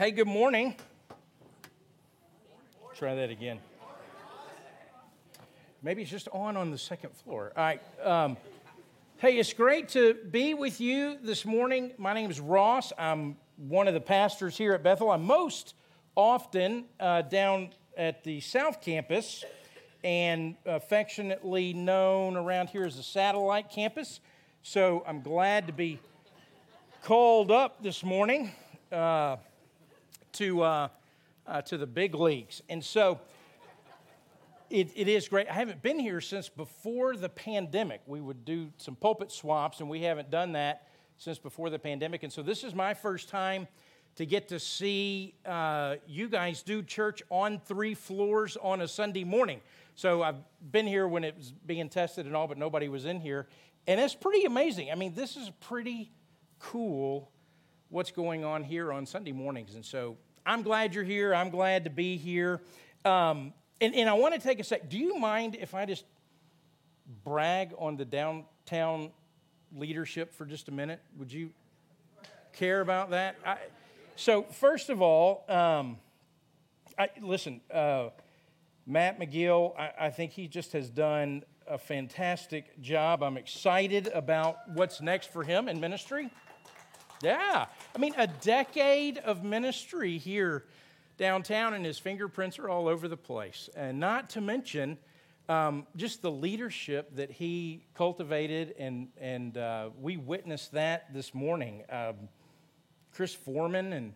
Hey, good morning. Try that again. Maybe it's just on on the second floor. All right. Um, hey, it's great to be with you this morning. My name is Ross. I'm one of the pastors here at Bethel. I'm most often uh, down at the South Campus and affectionately known around here as the Satellite Campus. So I'm glad to be called up this morning uh, to, uh, uh, to the big leagues. And so it, it is great. I haven't been here since before the pandemic. We would do some pulpit swaps, and we haven't done that since before the pandemic. And so this is my first time to get to see uh, you guys do church on three floors on a Sunday morning. So I've been here when it was being tested and all, but nobody was in here. And it's pretty amazing. I mean, this is pretty cool what's going on here on Sunday mornings. And so I'm glad you're here. I'm glad to be here. Um, and, and I want to take a sec. Do you mind if I just brag on the downtown leadership for just a minute? Would you care about that? I, so, first of all, um, I, listen, uh, Matt McGill, I, I think he just has done a fantastic job. I'm excited about what's next for him in ministry. Yeah. I mean, a decade of ministry here downtown, and his fingerprints are all over the place. And not to mention um, just the leadership that he cultivated, and, and uh, we witnessed that this morning. Um, Chris Foreman and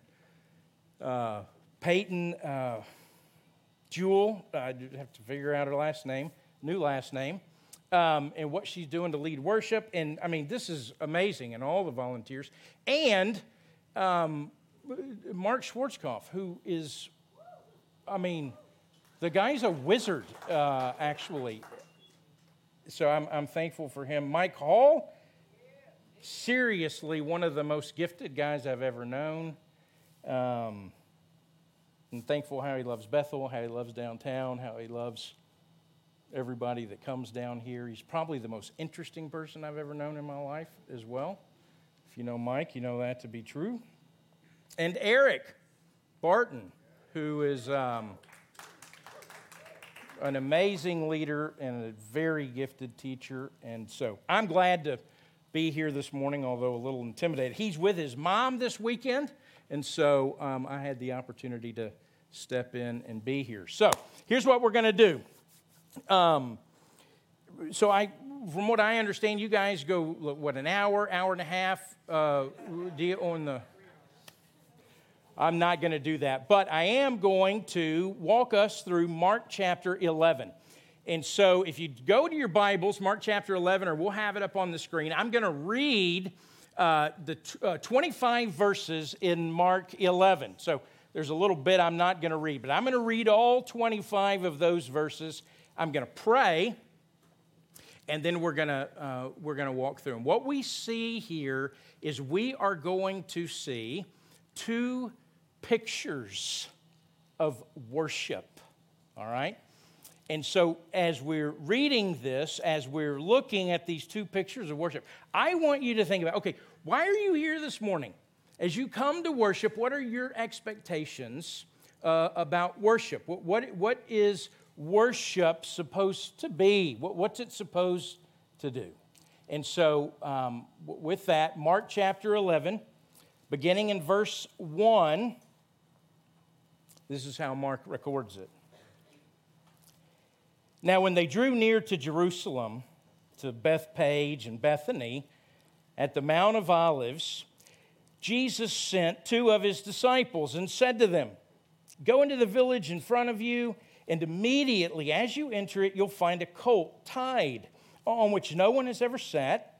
uh, Peyton uh, Jewell, I have to figure out her last name, new last name. Um, and what she's doing to lead worship. And I mean, this is amazing, and all the volunteers. And um, Mark Schwarzkopf, who is, I mean, the guy's a wizard, uh, actually. So I'm, I'm thankful for him. Mike Hall, seriously, one of the most gifted guys I've ever known. Um, I'm thankful how he loves Bethel, how he loves downtown, how he loves everybody that comes down here. He's probably the most interesting person I've ever known in my life as well. If you know Mike, you know that to be true and Eric Barton, who is um, an amazing leader and a very gifted teacher. And so I'm glad to be here this morning, although a little intimidated. He's with his mom this weekend, and so um, I had the opportunity to step in and be here. So here's what we're going to do. Um, so I, from what I understand, you guys go what an hour, hour and a half uh, on the I'm not going to do that. But I am going to walk us through Mark chapter 11. And so if you go to your Bibles, Mark chapter 11, or we'll have it up on the screen, I'm going to read uh, the t- uh, 25 verses in Mark 11. So there's a little bit I'm not going to read, but I'm going to read all 25 of those verses. I'm going to pray, and then we're going to uh, we're going to walk through them. What we see here is we are going to see two pictures of worship. All right? And so, as we're reading this, as we're looking at these two pictures of worship, I want you to think about okay, why are you here this morning? As you come to worship, what are your expectations uh, about worship? What, what, what is worship supposed to be? What's it supposed to do? And so, um, with that, Mark chapter 11, beginning in verse 1, this is how Mark records it. Now, when they drew near to Jerusalem, to Bethphage and Bethany, at the Mount of Olives, Jesus sent two of his disciples and said to them, Go into the village in front of you, and immediately as you enter it, you'll find a colt tied on which no one has ever sat.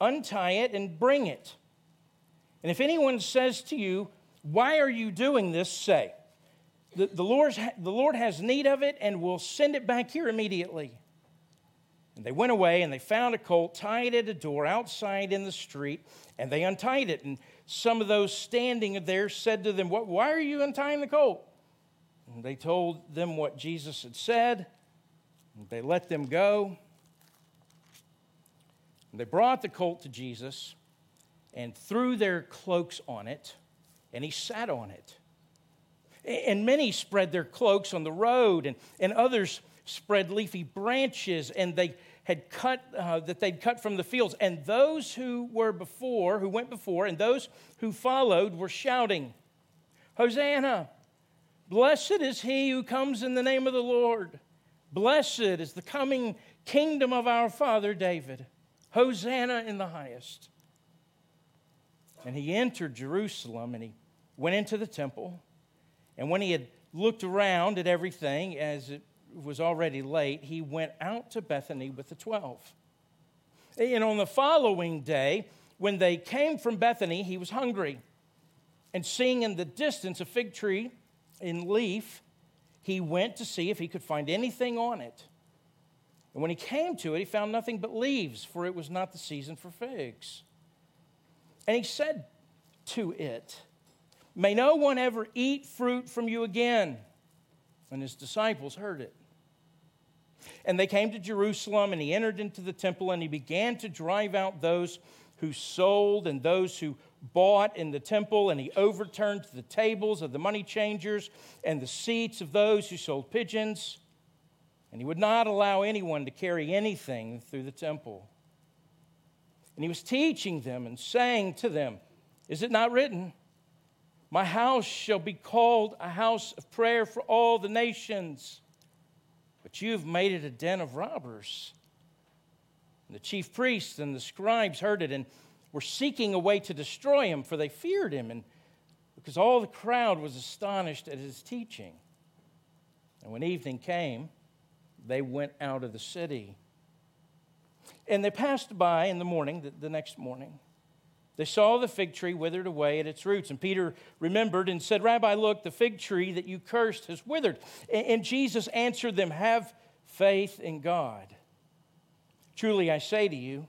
Untie it and bring it. And if anyone says to you, Why are you doing this? say, the, the, Lord's, the Lord has need of it and will send it back here immediately. And they went away and they found a colt tied at a door outside in the street, and they untied it. And some of those standing there said to them, what, Why are you untying the colt? And they told them what Jesus had said. They let them go. And they brought the colt to Jesus and threw their cloaks on it, and he sat on it. And many spread their cloaks on the road, and, and others spread leafy branches, and they had cut uh, that they'd cut from the fields. And those who were before, who went before, and those who followed were shouting, Hosanna! Blessed is he who comes in the name of the Lord. Blessed is the coming kingdom of our father David. Hosanna in the highest. And he entered Jerusalem and he went into the temple. And when he had looked around at everything, as it was already late, he went out to Bethany with the twelve. And on the following day, when they came from Bethany, he was hungry. And seeing in the distance a fig tree in leaf, he went to see if he could find anything on it. And when he came to it, he found nothing but leaves, for it was not the season for figs. And he said to it, May no one ever eat fruit from you again. And his disciples heard it. And they came to Jerusalem, and he entered into the temple, and he began to drive out those who sold and those who bought in the temple, and he overturned the tables of the money changers and the seats of those who sold pigeons. And he would not allow anyone to carry anything through the temple. And he was teaching them and saying to them, Is it not written? My house shall be called a house of prayer for all the nations but you've made it a den of robbers. And the chief priests and the scribes heard it and were seeking a way to destroy him, for they feared him, and because all the crowd was astonished at his teaching. And when evening came, they went out of the city. And they passed by in the morning, the, next morning, they saw the fig tree withered away at its roots. And Peter remembered and said, Rabbi, look, the fig tree that you cursed has withered. And Jesus answered them, Have faith in God. Truly I say to you,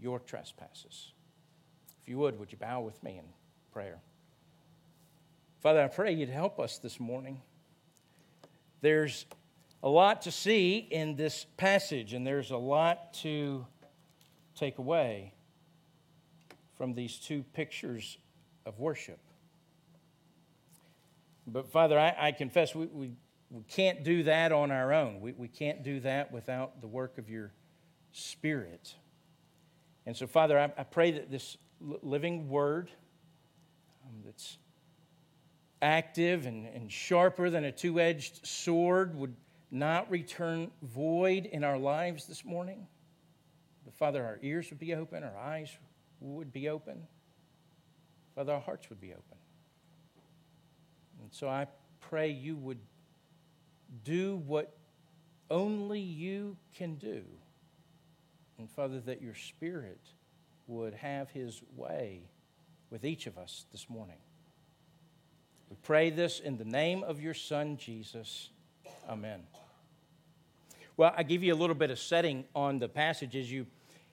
your trespasses. If you would, would you bow with me in prayer? Father, I pray you'd help us this morning. There's a lot to see in this passage, and there's a lot to take away from these two pictures of worship. But Father, I, I confess we, we, we, can't do that on our own. We, we can't do that without the work of your Spirit. And so, Father, I, I pray that this living word um, that's active and, and sharper than a two edged sword would not return void in our lives this morning. But Father, our ears would be open, our eyes would be open, Father, our hearts would be open. And so I pray you would do what only you can do. And Father, that your Spirit would have his way with each of us this morning. We pray this in the name of your Son, Jesus. Amen. Well, I give you a little bit of setting on the passage as you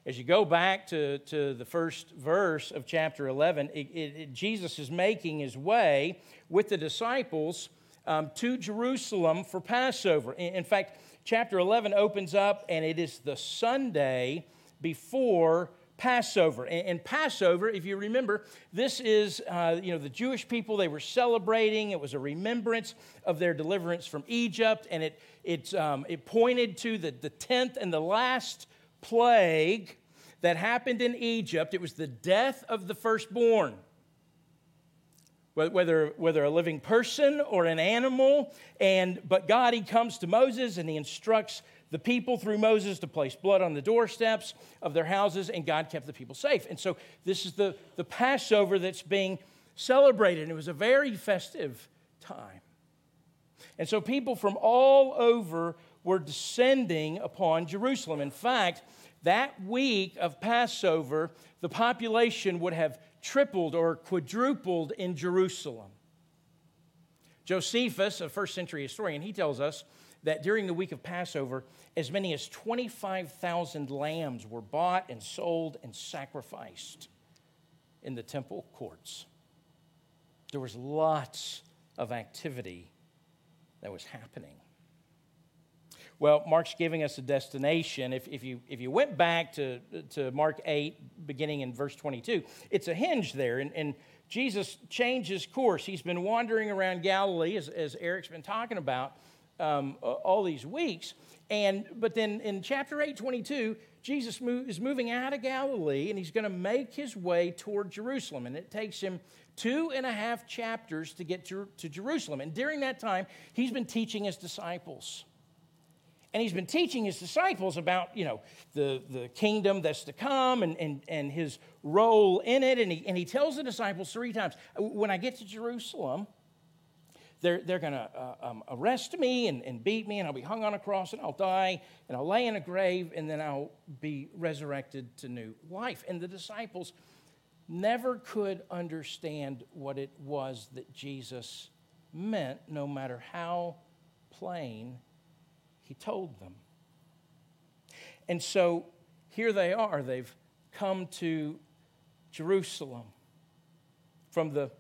as you go back to, to the first verse of chapter 11, it, it, Jesus is making his way with the disciples um, to Jerusalem for Passover. In, in fact, chapter 11 opens up, and it is the Sunday before Passover. And, Passover, if you remember, this is, uh, you know, the Jewish people, they were celebrating. It was a remembrance of their deliverance from Egypt, and it, it, um, it pointed to the, the 10th and the last plague that happened in Egypt, it was the death of the firstborn. Whether, whether a living person or an animal, and but God, He comes to Moses and He instructs the people through Moses to place blood on the doorsteps of their houses, and God kept the people safe. And so this is the, the Passover that's being celebrated. And it was a very festive time. And so people from all over were descending upon Jerusalem. In fact, that week of Passover, the population would have tripled or quadrupled in Jerusalem. Josephus, a first century historian, he tells us that during the week of Passover, as many as 25,000 lambs were bought and sold and sacrificed in the temple courts. There was lots of activity that was happening. Well, Mark's giving us a destination. If, if, you, if you went back to, to Mark 8, beginning in verse 22, it's a hinge there. And, and Jesus changes course. He's been wandering around Galilee, as, as Eric's been talking about um, all these weeks. And, but then in chapter 8, 22, Jesus move, is moving out of Galilee and he's going to make his way toward Jerusalem. And it takes him two and a half chapters to get to, to Jerusalem. And during that time, he's been teaching his disciples and he's been teaching his disciples about you know the, the kingdom that's to come and, and, and his role in it. And he, and he tells the disciples three times when i get to jerusalem they're, they're going to uh, um, arrest me and, and beat me and i'll be hung on a cross and i'll die and i'll lay in a grave and then i'll be resurrected to new life. And the disciples never could understand what it was that jesus meant no matter how plain he told them. And so here they are. They've come to Jerusalem from, the,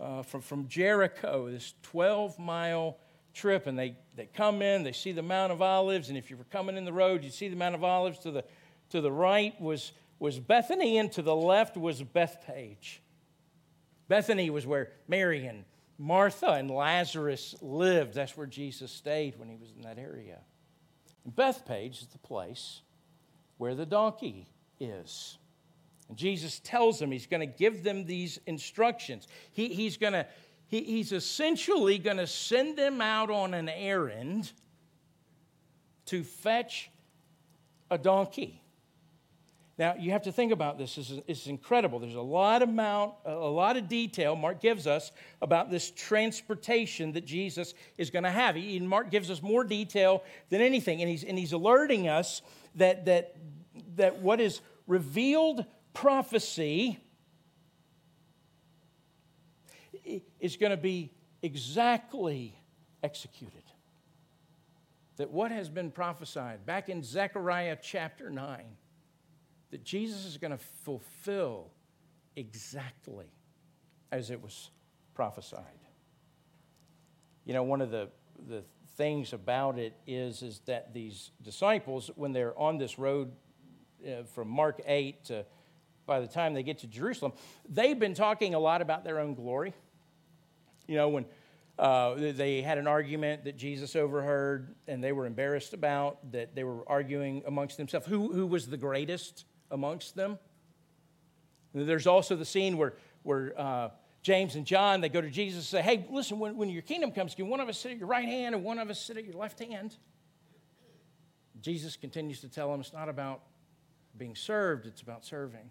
uh, from, from Jericho, this 12 mile trip. And they, they come in, they see the Mount of Olives. And if you were coming in the road, you see the Mount of Olives. To the, to the right was, was Bethany, and to the left was Bethphage. Bethany was where Mary and Martha and Lazarus lived. That's where Jesus stayed when he was in that area. Bethphage is the place where the donkey is. And Jesus tells them he's going to give them these instructions. He, he's going to, he, he's essentially going to send them out on an errand to fetch a donkey. Now, you have to think about this. This is, it's incredible. There's a lot, amount, a lot of detail Mark gives us about this transportation that Jesus is going to have. He, Mark gives us more detail than anything, and he's, and he's alerting us that, that, that what is revealed prophecy is going to be exactly executed. That what has been prophesied back in Zechariah chapter 9 that Jesus is going to fulfill exactly as it was prophesied. You know, one of the, the things about it is, is that these disciples, when they're on this road uh, from Mark 8 to by the time they get to Jerusalem, they've been talking a lot about their own glory. You know, when uh, they had an argument that Jesus overheard and they were embarrassed about, that they were arguing amongst themselves who, who was the greatest amongst them. And there's also the scene where, where uh, James and John, they go to Jesus and say, hey, listen, when, when your kingdom comes, can one of us sit at your right hand and one of us sit at your left hand? Jesus continues to tell them it's not about being served, it's about serving.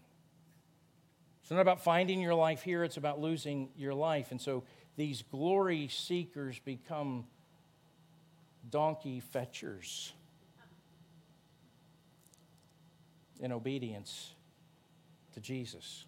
It's not about finding your life here, it's about losing your life. And so these glory seekers become donkey fetchers. In obedience to Jesus.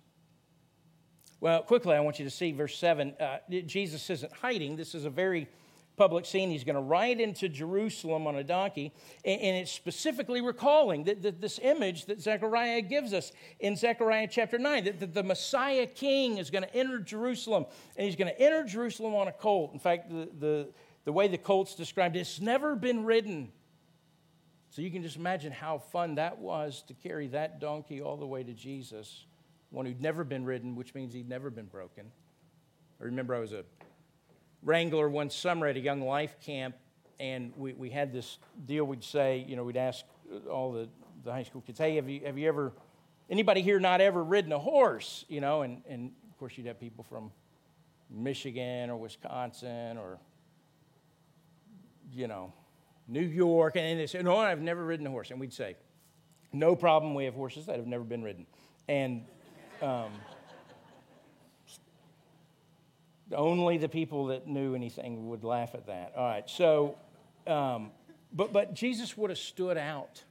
Well, quickly, I want you to see verse 7. Uh, Jesus isn't hiding. This is a very public scene. He's going to ride into Jerusalem on a donkey, and, and it's specifically recalling that, that, this image that Zechariah gives us in Zechariah chapter 9 that, that the Messiah King is going to enter Jerusalem, and he's going to enter Jerusalem on a colt. In fact, the, the, the way the colt's described, it's never been ridden. So you can just imagine how fun that was to carry that donkey all the way to Jesus, one who'd never been ridden, which means he'd never been broken. I remember I was a wrangler one summer at a young life camp, and we, we had this deal we'd say, you know, we'd ask all the, the high school kids, hey, have you, have you ever, anybody here not ever ridden a horse? You know, and, and of course you'd have people from Michigan or Wisconsin or, you know, New York, and they say, No, I've never ridden a horse. And we'd say, No problem, we have horses that have never been ridden. And um, only the people that knew anything would laugh at that. All right, so, um, but, but Jesus would have stood out.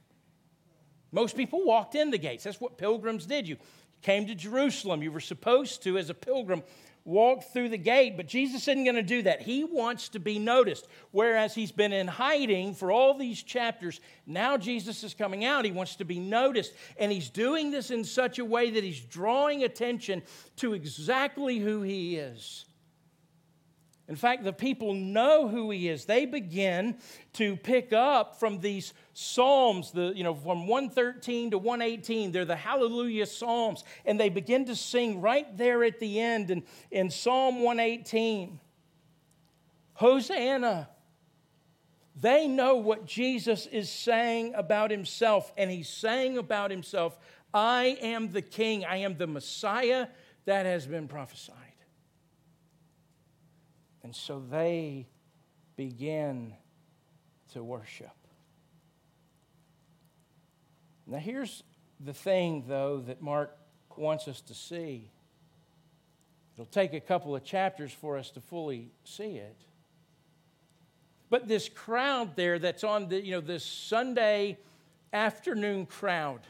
Most people walked in the gates. That's what pilgrims did. You came to Jerusalem. You were supposed to, as a pilgrim, walk through the gate. But Jesus isn't going to do that. He wants to be noticed. Whereas he's been in hiding for all these chapters, now Jesus is coming out. He wants to be noticed. And he's doing this in such a way that he's drawing attention to exactly who he is. In fact, the people know who he is. They begin to pick up from these psalms, the, you know, from 113 to 118. They're the hallelujah psalms. And they begin to sing right there at the end in, in Psalm 118. Hosanna. They know what Jesus is saying about himself. And he's saying about himself, I am the king. I am the Messiah that has been prophesied. And so they begin to worship. Now, here's the thing, though, that Mark wants us to see. It'll take a couple of chapters for us to fully see it. But this crowd there that's on the, you know, this Sunday afternoon crowd,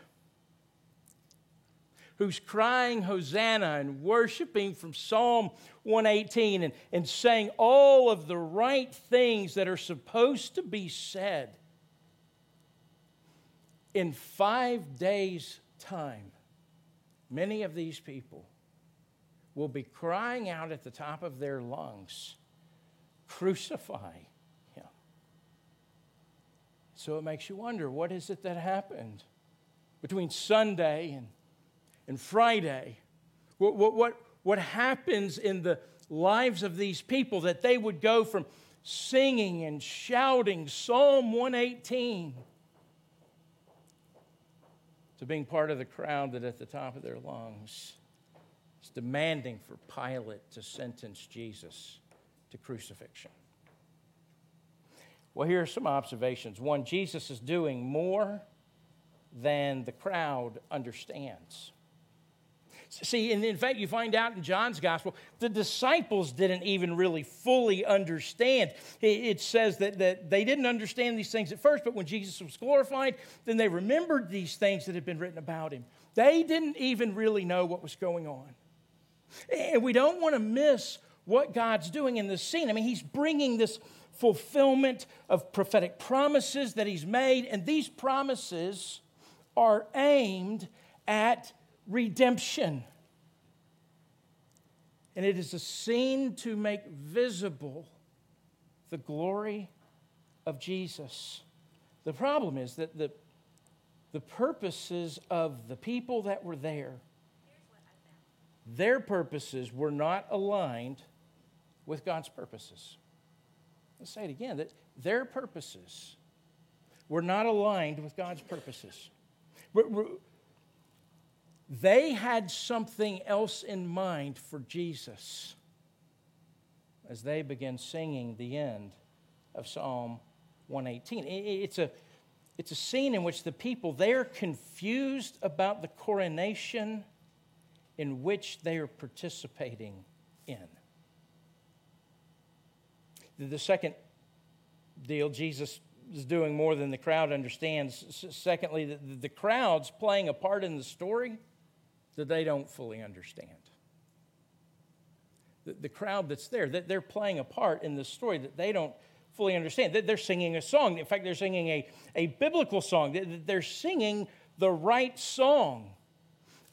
who's crying Hosanna and worshiping from Psalm 118 and, and saying all of the right things that are supposed to be said. In five days' time, many of these people will be crying out at the top of their lungs, Crucify him. So it makes you wonder what is it that happened between Sunday and and Friday. What, what, what, what happens in the lives of these people that they would go from singing and shouting Psalm 118 to being part of the crowd that at the top of their lungs is demanding for Pilate to sentence Jesus to crucifixion. Well, here are some observations. One, Jesus is doing more than the crowd understands. See, and in fact, you find out in John's gospel, the disciples didn't even really fully understand. It says that, that they didn't understand these things at first, but when Jesus was glorified, then they remembered these things that had been written about him. They didn't even really know what was going on. And we don't want to miss what God's doing in this scene. I mean, He's bringing this fulfillment of prophetic promises that He's made, and these promises are aimed at redemption. And it is a scene to make visible the glory of Jesus. The problem is that the, the purposes of the people that were there, their purposes were not aligned with God's purposes. Let's say it again that their purposes were not aligned with God's purposes. They had something else in mind for Jesus as they begin singing the end of Psalm 118. It's a, it's a scene in which the people, they're confused about the coronation in which they are participating in. The second deal, Jesus is doing more than the crowd understands. Secondly, the, the crowd's playing a part in the story that they don't fully understand. The, the crowd that's there, that they're playing a part in the story that they don't fully understand. They're singing a song. In fact, they're singing a, a biblical song. They're singing the right song.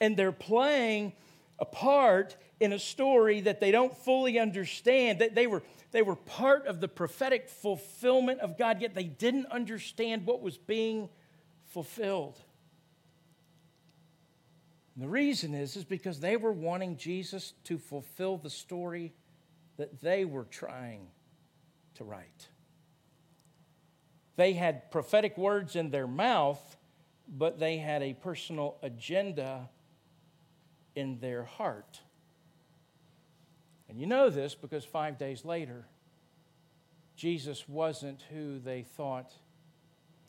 And they're playing a part in a story that they don't fully understand. That they were, they were part of the prophetic fulfillment of God, yet they didn't understand what was being fulfilled. And the reason is, is because they were wanting Jesus to fulfill the story that they were trying to write. They had prophetic words in their mouth, but they had a personal agenda in their heart. And you know this because five days later, Jesus wasn't who they thought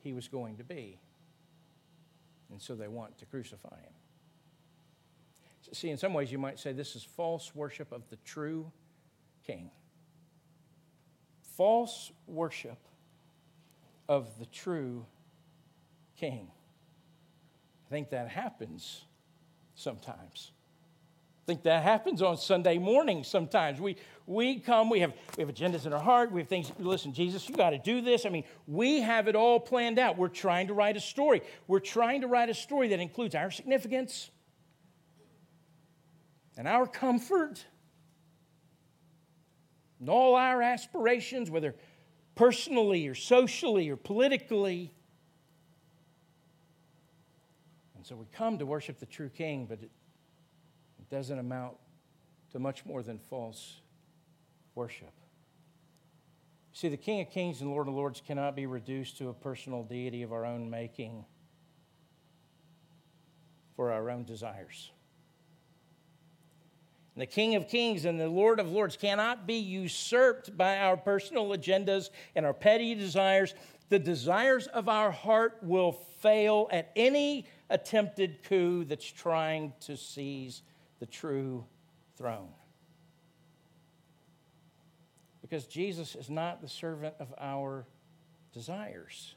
he was going to be. And so they want to crucify him. See, in some ways, you might say this is false worship of the true king. False worship of the true king. I think that happens sometimes. I think that happens on Sunday morning sometimes. We, we come, we have, we have agendas in our heart, we have things, listen, Jesus, you got to do this. I mean, we have it all planned out. We're trying to write a story. We're trying to write a story that includes our significance and our comfort and all our aspirations, whether personally or socially or politically. And so we come to worship the true King, but it, it doesn't amount to much more than false worship. See, the King of Kings and Lord of Lords cannot be reduced to a personal deity of our own making for our own desires. The King of Kings and the Lord of Lords cannot be usurped by our personal agendas and our petty desires. The desires of our heart will fail at any attempted coup that's trying to seize the true throne. Because Jesus is not the servant of our desires.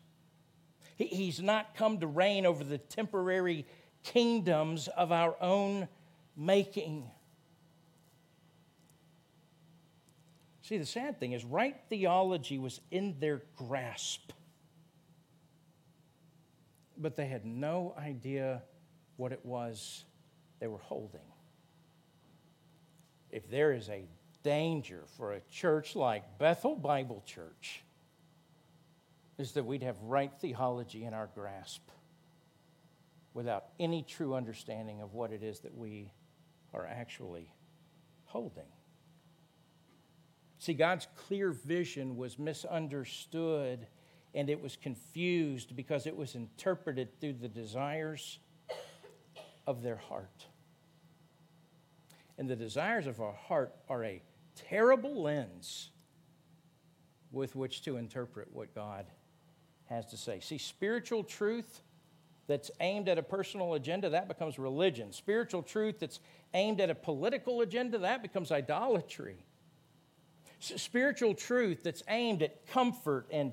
He, he's not come to reign over the temporary kingdoms of our own making. See, the sad thing is, right theology was in their grasp, but they had no idea what it was they were holding if there is a danger for a church like Bethel Bible Church, is that we'd have right theology in our grasp without any true understanding of what it is that we are actually holding. See, God's clear vision was misunderstood and it was confused because it was interpreted through the desires of their heart. And the desires of our heart are a terrible lens with which to interpret what God has to say. See, spiritual truth that's aimed at a personal agenda, that becomes religion. Spiritual truth that's aimed at a political agenda, that becomes idolatry. Spiritual truth that's aimed at comfort and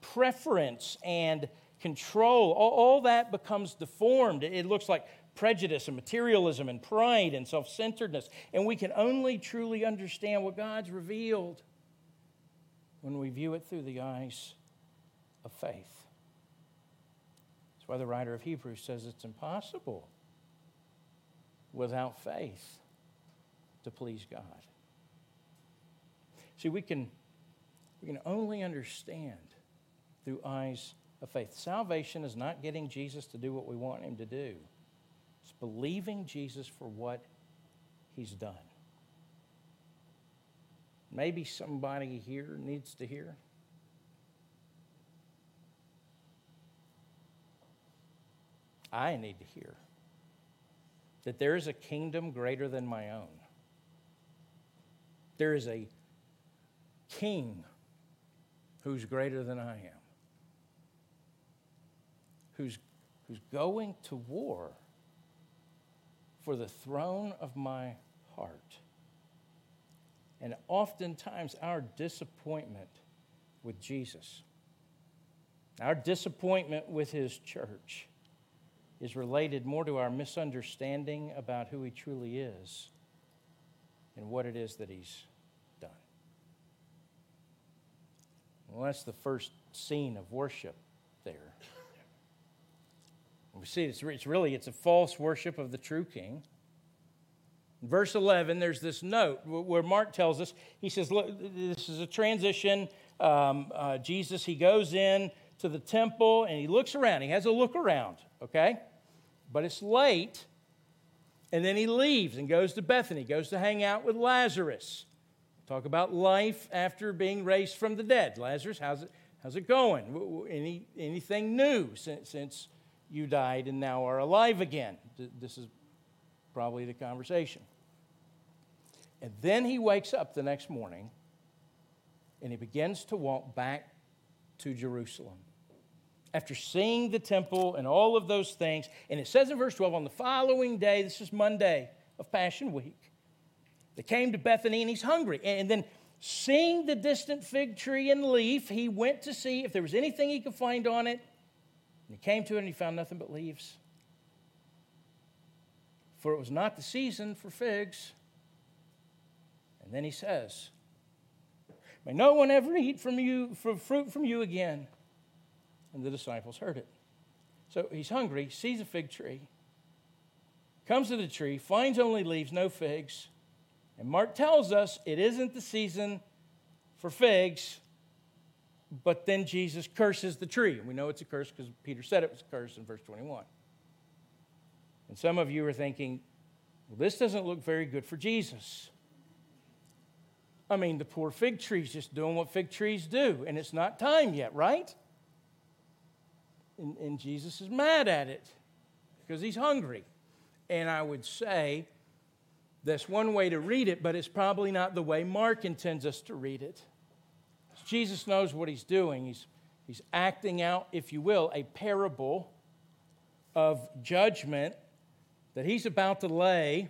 preference and control, all, all that becomes deformed. It looks like prejudice and materialism and pride and self centeredness. And we can only truly understand what God's revealed when we view it through the eyes of faith. That's why the writer of Hebrews says it's impossible without faith to please God. See, we can, we can only understand through eyes of faith. Salvation is not getting Jesus to do what we want him to do. It's believing Jesus for what he's done. Maybe somebody here needs to hear. I need to hear that there is a kingdom greater than my own. There is a king who's greater than I am, who's, who's going to war for the throne of my heart. And oftentimes, our disappointment with Jesus, our disappointment with his church, is related more to our misunderstanding about who he truly is and what it is that he's done. Well, that's the first scene of worship there. We see it's, it's really it's a false worship of the true king. In verse 11, there's this note where Mark tells us, he says, look, this is a transition. Um, uh, Jesus, he goes in to the temple and he looks around. He has a look around, okay? But it's late. And then he leaves and goes to Bethany, goes to hang out with Lazarus. Talk about life after being raised from the dead. Lazarus, how's it, how's it going? Any, anything new since, since you died and now are alive again. This is probably the conversation. And then he wakes up the next morning and he begins to walk back to Jerusalem. After seeing the temple and all of those things, and it says in verse 12, on the following day, this is Monday of Passion Week, they came to Bethany and he's hungry. And then, seeing the distant fig tree and leaf, he went to see if there was anything he could find on it. And he came to it and he found nothing but leaves. for it was not the season for figs. And then he says, May no one ever eat from you from fruit from you again. And the disciples heard it. So he's hungry, sees a fig tree, comes to the tree, finds only leaves, no figs. And Mark tells us it isn't the season for figs, but then Jesus curses the tree. And we know it's a curse because Peter said it was a curse in verse 21. And some of you are thinking, well, this doesn't look very good for Jesus. I mean, the poor fig tree's just doing what fig trees do, and it's not time yet, right? And, and Jesus is mad at it because he's hungry. And I would say that's one way to read it, but it's probably not the way Mark intends us to read it. Jesus knows what he's doing. He's, he's acting out, if you will, a parable of judgment that he's about to lay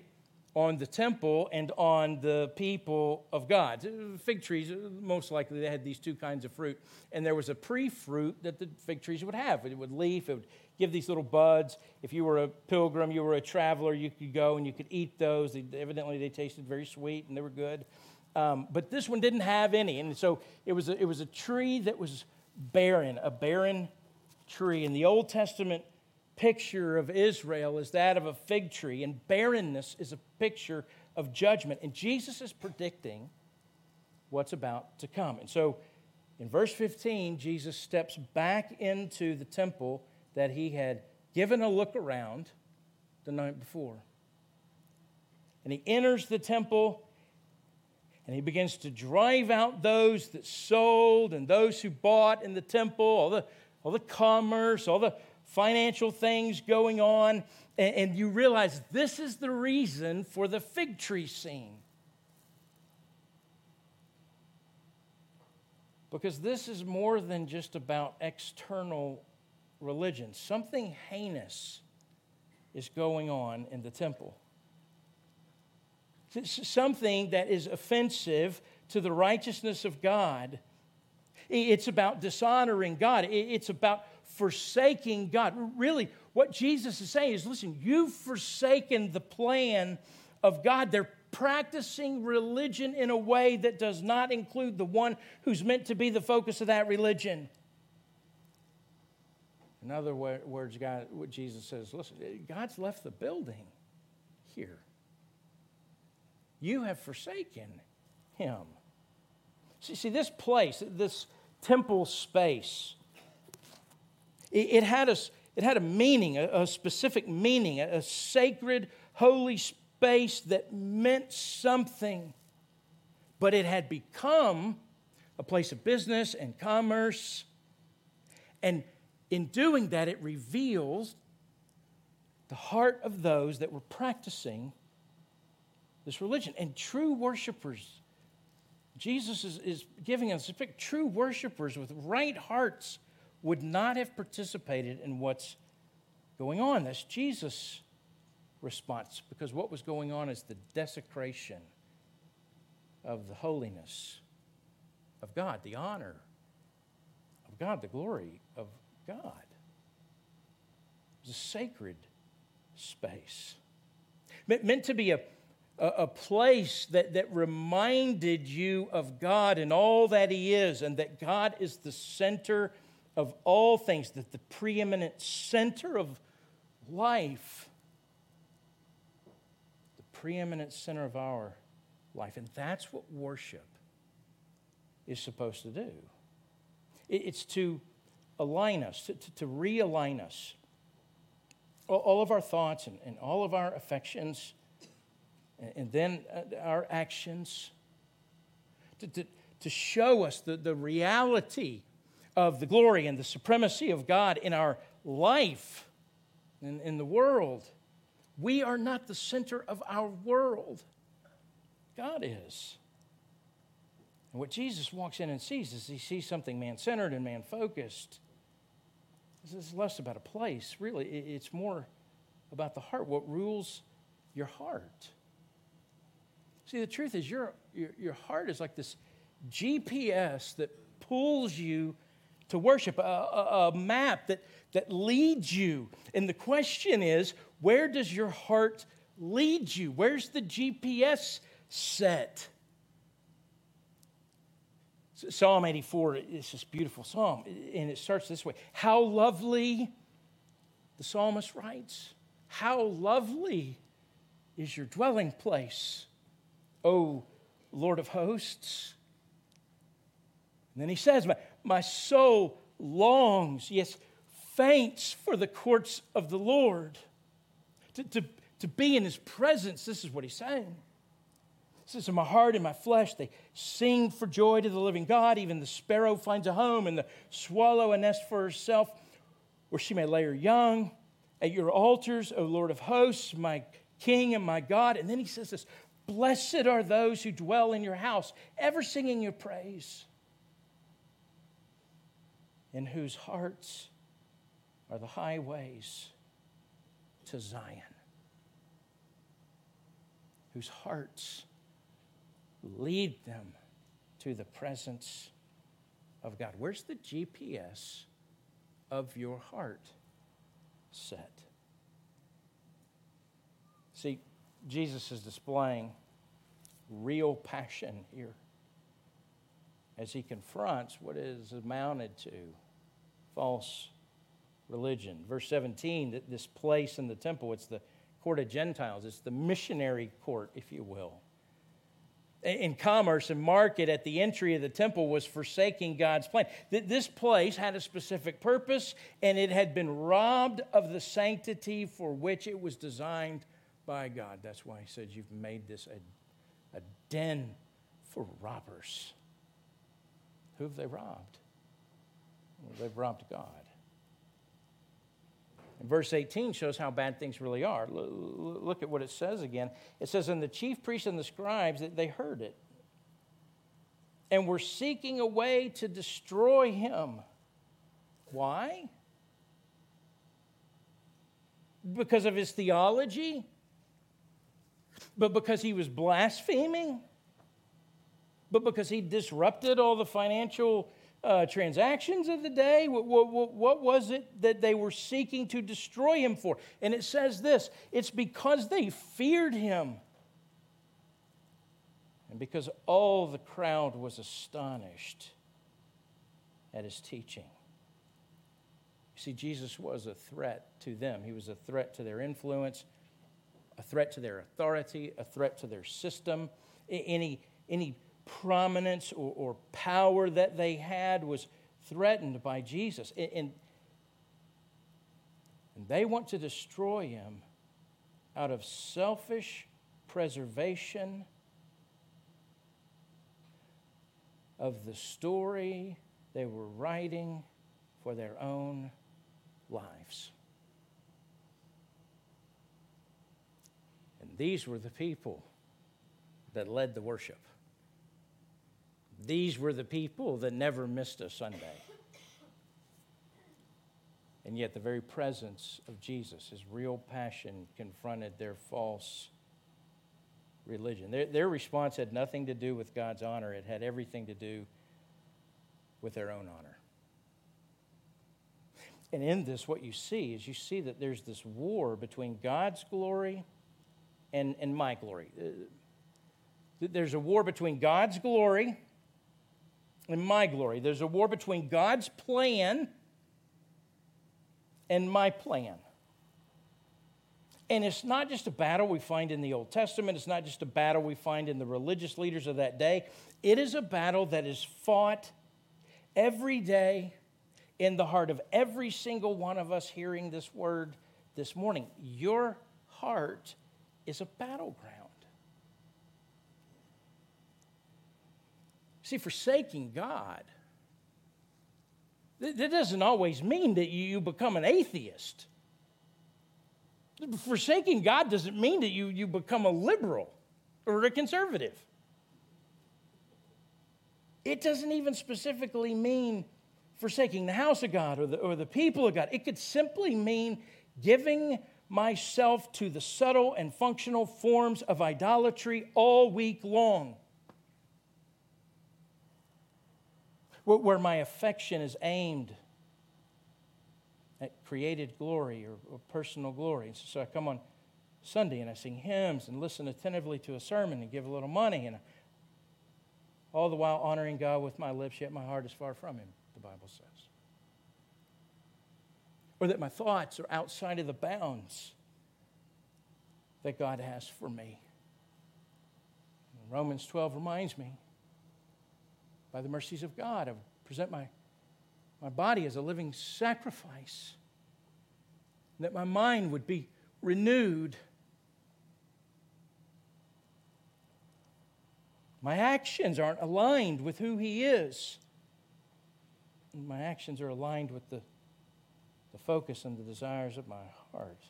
on the temple and on the people of God. Fig trees, most likely, they had these two kinds of fruit. And there was a pre fruit that the fig trees would have. It would leaf, it would give these little buds. If you were a pilgrim, you were a traveler, you could go and you could eat those. They, evidently, they tasted very sweet and they were good. Um, but this one didn't have any. And so it was, a, it was a tree that was barren, a barren tree. In the Old Testament, picture of Israel is that of a fig tree, and barrenness is a picture of judgment. And Jesus is predicting what's about to come. And so in verse 15, Jesus steps back into the temple that he had given a look around the night before. And he enters the temple and he begins to drive out those that sold and those who bought in the temple, all the, all the commerce, all the financial things going on, and, and you realize this is the reason for the fig tree scene. Because this is more than just about external religion. Something heinous is going on in the temple. Something that is offensive to the righteousness of God. It's about dishonoring God. It's about forsaking God. Really, what Jesus is saying is listen, you've forsaken the plan of God. They're practicing religion in a way that does not include the one who's meant to be the focus of that religion. In other words, God, what Jesus says, listen, God's left the building here. You have forsaken him. See, see this place, this temple space, it, had, a, it had a meaning, a, a specific meaning, a, a sacred, holy space that meant something. But it had become a place of business and commerce. And in doing that, it reveals the heart of those that were practicing this religion. And true worshipers, Jesus is, is giving us a pick, true worshipers with right hearts would not have participated in what's going on. That's Jesus' response, because what was going on is the desecration of the holiness of God, the honor of God, the glory of God. It was a sacred space, meant to be a, a, place that, that reminded you of God and all that He is, and that God is the center of all things, that the preeminent center of life, the preeminent center of our life. And that's what worship is supposed to do it's to align us, to, to, to realign us. All of our thoughts and, and all of our affections, and, and then uh, our actions, to, to, to show us the, the reality of the glory and the supremacy of God in our life and in the world. We are not the center of our world, God is. And what Jesus walks in and sees is he sees something man centered and man focused. This is less about a place, really. It's more about the heart, what rules your heart. See, the truth is, your, your, your heart is like this GPS that pulls you to worship, a, a, a map that, that leads you. And the question is where does your heart lead you? Where's the GPS set? Psalm 84 is this beautiful psalm, and it starts this way How lovely, the psalmist writes, how lovely is your dwelling place, O Lord of hosts. And then he says, My, my soul longs, yes, faints for the courts of the Lord. To, to, to be in his presence, this is what he's saying. Says, In my heart and my flesh, they sing for joy to the living God. Even the sparrow finds a home, and the swallow a nest for herself, where she may lay her young. At your altars, O Lord of hosts, my King and my God. And then he says this Blessed are those who dwell in your house, ever singing your praise, in whose hearts are the highways to Zion, whose hearts lead them to the presence of God. Where's the GPS of your heart set? See, Jesus is displaying real passion here as he confronts what is amounted to false religion. Verse 17, that this place in the temple, it's the court of Gentiles, it's the missionary court, if you will. In commerce and market at the entry of the temple was forsaking God's plan. This place had a specific purpose and it had been robbed of the sanctity for which it was designed by God. That's why he said, You've made this a, a den for robbers. Who have they robbed? Well, they've robbed God. Verse 18 shows how bad things really are. Look at what it says again. It says, And the chief priests and the scribes, they heard it and were seeking a way to destroy him. Why? Because of his theology? But because he was blaspheming? But because he disrupted all the financial uh, transactions of the day? What, what, what, was it that they were seeking to destroy him for? And it says this it's because they feared him. And because all the crowd was astonished at his teaching. You see, Jesus was a threat to them, he was a threat to their influence, a threat to their authority, a threat to their system. Any, any prominence or, or power that they had was threatened by Jesus. And, and they want to destroy him out of selfish preservation of the story they were writing for their own lives. And these were the people that led the worship. These were the people that never missed a Sunday. And yet, the very presence of Jesus, his real passion, confronted their false religion. Their, their response had nothing to do with God's honor, it had everything to do with their own honor. And in this, what you see is you see that there's this war between God's glory and, and my glory. Uh, there's a war between God's glory and my glory. There's a war between God's plan and my plan. And it's not just a battle we find in the Old Testament, it's not just a battle we find in the religious leaders of that day. It is a battle that is fought every day in the heart of every single one of us hearing this word this morning. Your heart is a battleground. See, forsaking God, that doesn't always mean that you become an atheist. Forsaking God doesn't mean that you, you become a liberal or a conservative. It doesn't even specifically mean forsaking the house of God or the, or the people of God. It could simply mean giving myself to the subtle and functional forms of idolatry all week long. Where my affection is aimed at created glory or, or personal glory. So, so I come on Sunday and I sing hymns and listen attentively to a sermon and give a little money and I, all the while honoring God with my lips, yet my heart is far from Him, the Bible says. Or that my thoughts are outside of the bounds that God has for me. Romans 12 reminds me by the mercies of God, I present my, my body as a living sacrifice, that my mind would be renewed. My actions aren't aligned with who He is. My actions are aligned with the, the focus and the desires of my heart.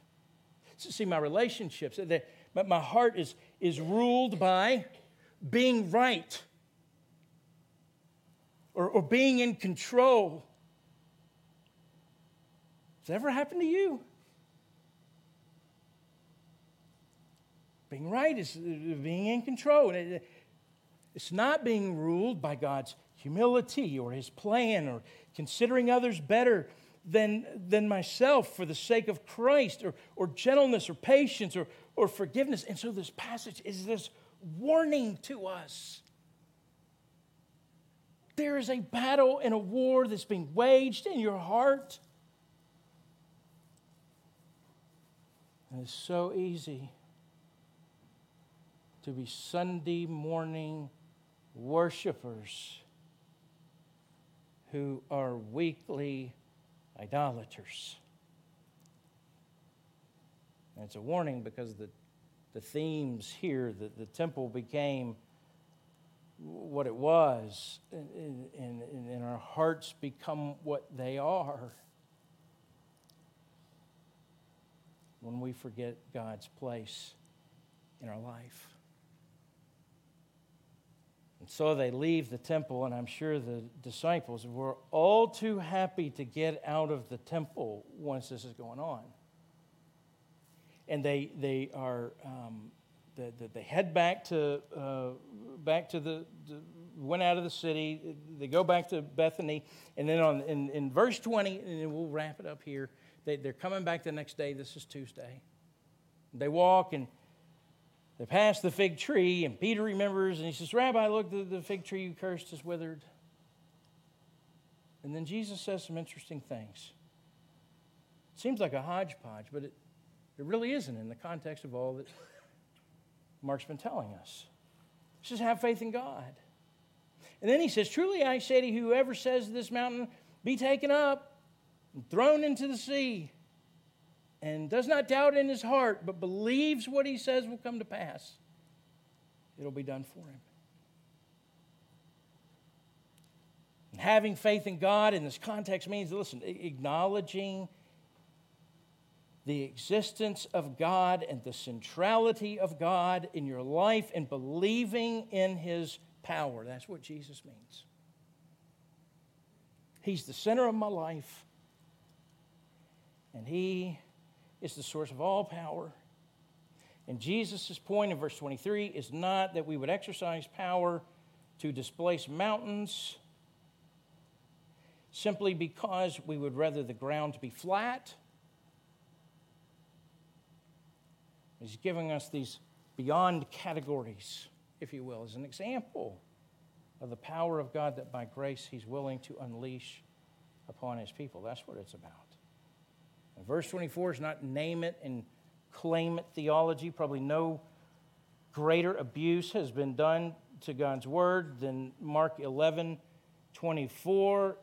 See, my relationships, my heart is, is ruled by being right or, or being in control. Has that ever happened to you? Being right is being in control. It—it's not being ruled by God's humility or his plan or considering others better than, than myself for the sake of Christ or, or gentleness or patience or, or forgiveness. And so this passage is this warning to us. There is a battle and a war that's being waged in your heart. And it's so easy to be Sunday morning worshipers who are weekly idolaters. And it's a warning because the, the themes here, that the temple became what it was, and, and, and our hearts become what they are when we forget God's place in our life. And so they leave the temple, and I'm sure the disciples were all too happy to get out of the temple once this is going on. And they, they are, um, they, head back to, uh, back to the, the, went out of the city. They go back to Bethany. And then on, in, in verse 20, and then we'll wrap it up here, they, they're coming back the next day. This is Tuesday. They walk, and they pass the fig tree, and Peter remembers, and he says, Rabbi, look, the, the fig tree you cursed is withered. And then Jesus says some interesting things. Seems like a hodgepodge, but it, it really isn't in the context of all that Mark's been telling us. He says, Have faith in God. And then he says, Truly I say to you, whoever says to this mountain, Be taken up and thrown into the sea, and does not doubt in his heart, but believes what he says will come to pass, it'll be done for him. And having faith in God in this context means, listen, acknowledging the existence of God and the centrality of God in your life and believing in his power. That's what Jesus means. He's the center of my life, and he is the source of all power. And Jesus' point in verse 23 is not that we would exercise power to displace mountains simply because we would rather the ground be flat. He's giving us these beyond categories, if you will, as an example of the power of God that by grace He's willing to unleash upon His people. That's what it's about. And verse 24 is not name it and claim it theology. Probably no greater abuse has been done to God's word than Mark 11 24.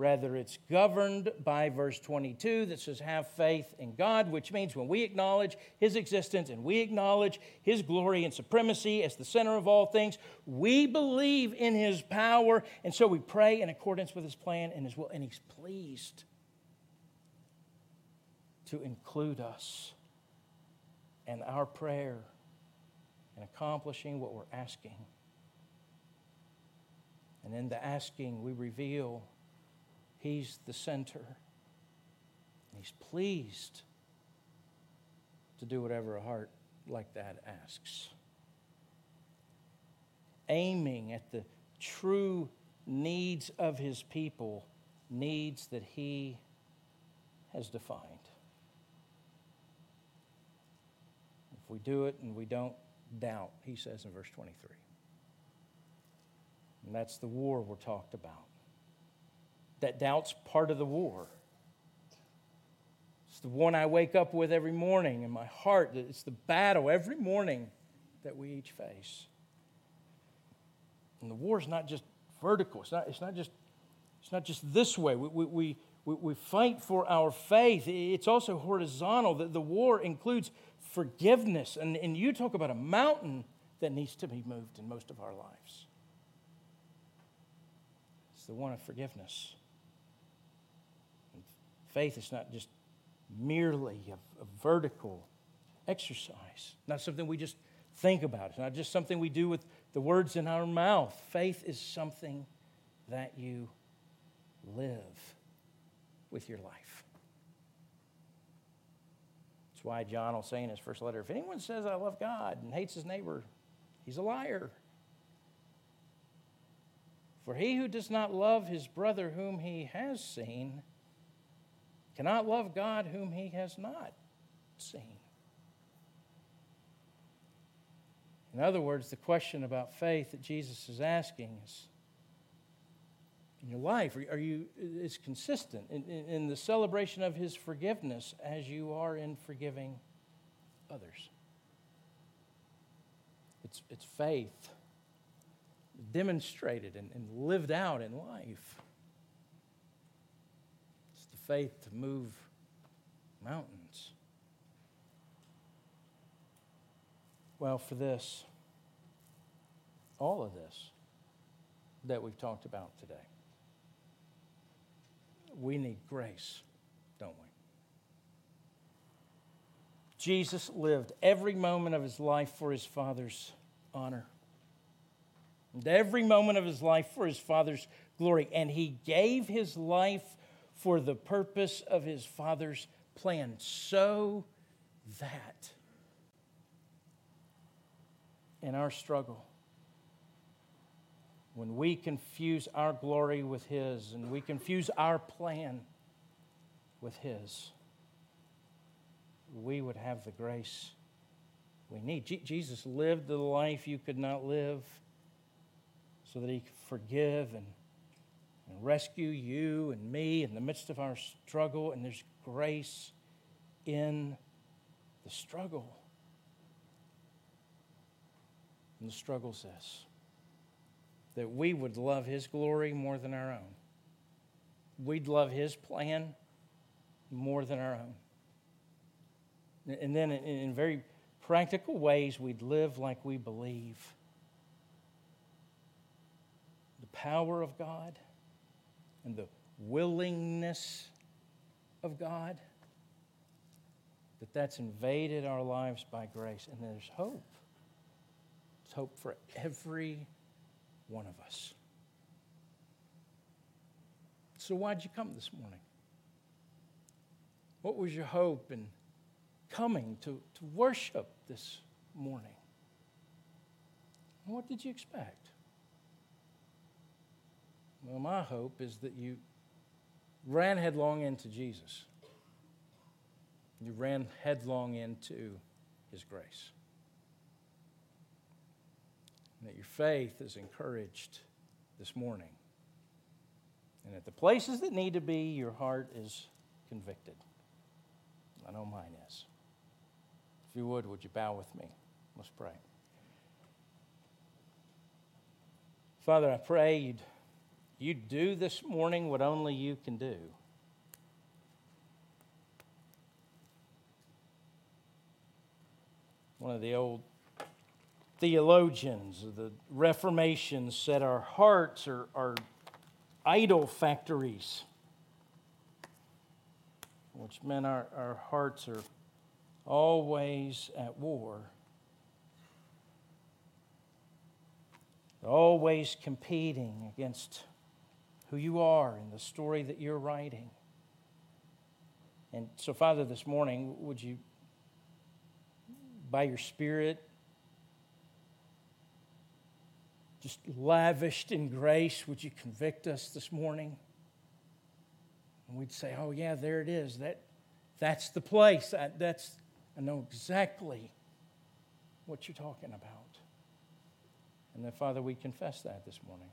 Rather, it's governed by verse 22 that says, Have faith in God, which means when we acknowledge His existence and we acknowledge His glory and supremacy as the center of all things, we believe in His power. And so we pray in accordance with His plan and His will, and He's pleased to include us in our prayer in accomplishing what we're asking. And in the asking, we reveal He's the center. He's pleased to do whatever a heart like that asks. Aiming at the true needs of His people, needs that He has defined. If we do it and we don't doubt, he says in verse 23. And that's the war we're talked about. That doubt's part of the war. It's the one I wake up with every morning in my heart. It's the battle every morning that we each face. And the war is not just vertical, it's not, it's not, just, it's not just this way. We, we, we, we fight for our faith, it's also horizontal. The, the war includes forgiveness. And, and you talk about a mountain that needs to be moved in most of our lives. It's the one of forgiveness. Faith is not just merely a, a vertical exercise, not something we just think about. It's not just something we do with the words in our mouth. Faith is something that you live with your life. That's why John will say in his first letter if anyone says, I love God and hates his neighbor, he's a liar. For he who does not love his brother whom he has seen cannot love God whom he has not seen. In other words, the question about faith that Jesus is asking is in your life, are you is consistent in, in, in the celebration of his forgiveness as you are in forgiving others? It's, it's faith demonstrated and, and lived out in life. Faith to move mountains. Well, for this, all of this that we've talked about today, we need grace, don't we? Jesus lived every moment of his life for his Father's honor, and every moment of his life for his Father's glory, and he gave his life for the purpose of his Father's plan, so that in our struggle, when we confuse our glory with His and we confuse our plan with His, we would have the grace we need. Je- Jesus lived the life you could not live so that He could forgive and, and rescue you and me in the midst of our struggle, and there's grace in the struggle. And the struggle says that we would love His glory more than our own. We'd love His plan more than our own. And then, in very practical ways, we'd live like we believe the power of God and the willingness of God that that's invaded our lives by grace and there's hope there's hope for every one of us. So, why'd you come this morning? What was your hope in coming to, to worship this morning? what did you expect? Well, my hope is that you ran headlong into Jesus. You ran headlong into his grace and that your faith is encouraged this morning. And at the places that need to be, your heart is convicted. I know mine is. If you would, would you bow with me? Let's pray. Father, I pray you'd, you'd do this morning what only you can do. One of the old theologians of the Reformation said our hearts are, are idol factories, which meant our, our hearts are always at war, always competing against who you are and the story that you're writing. And so, Father, this morning, would you, by your Spirit, just lavished in grace, would you convict us this morning? And we'd say, oh, yeah, there it is. That, that's the place. I, that's, I know exactly what you're talking about. And then, Father, we confess that this morning.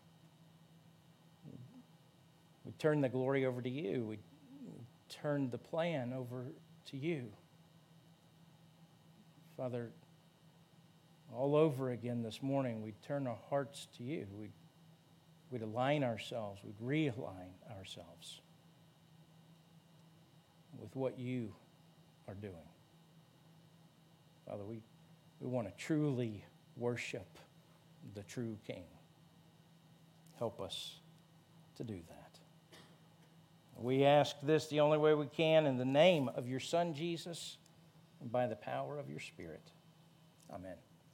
We turn the glory over to you. We turn the plan over to you. Father, all over again this morning, we turn our hearts to you. We, we'd align ourselves, we'd realign ourselves with what you are doing. Father, we, we want to truly worship the true King. Help us to do that. We ask this the only way we can in the name of your Son, Jesus, and by the power of your Spirit. Amen.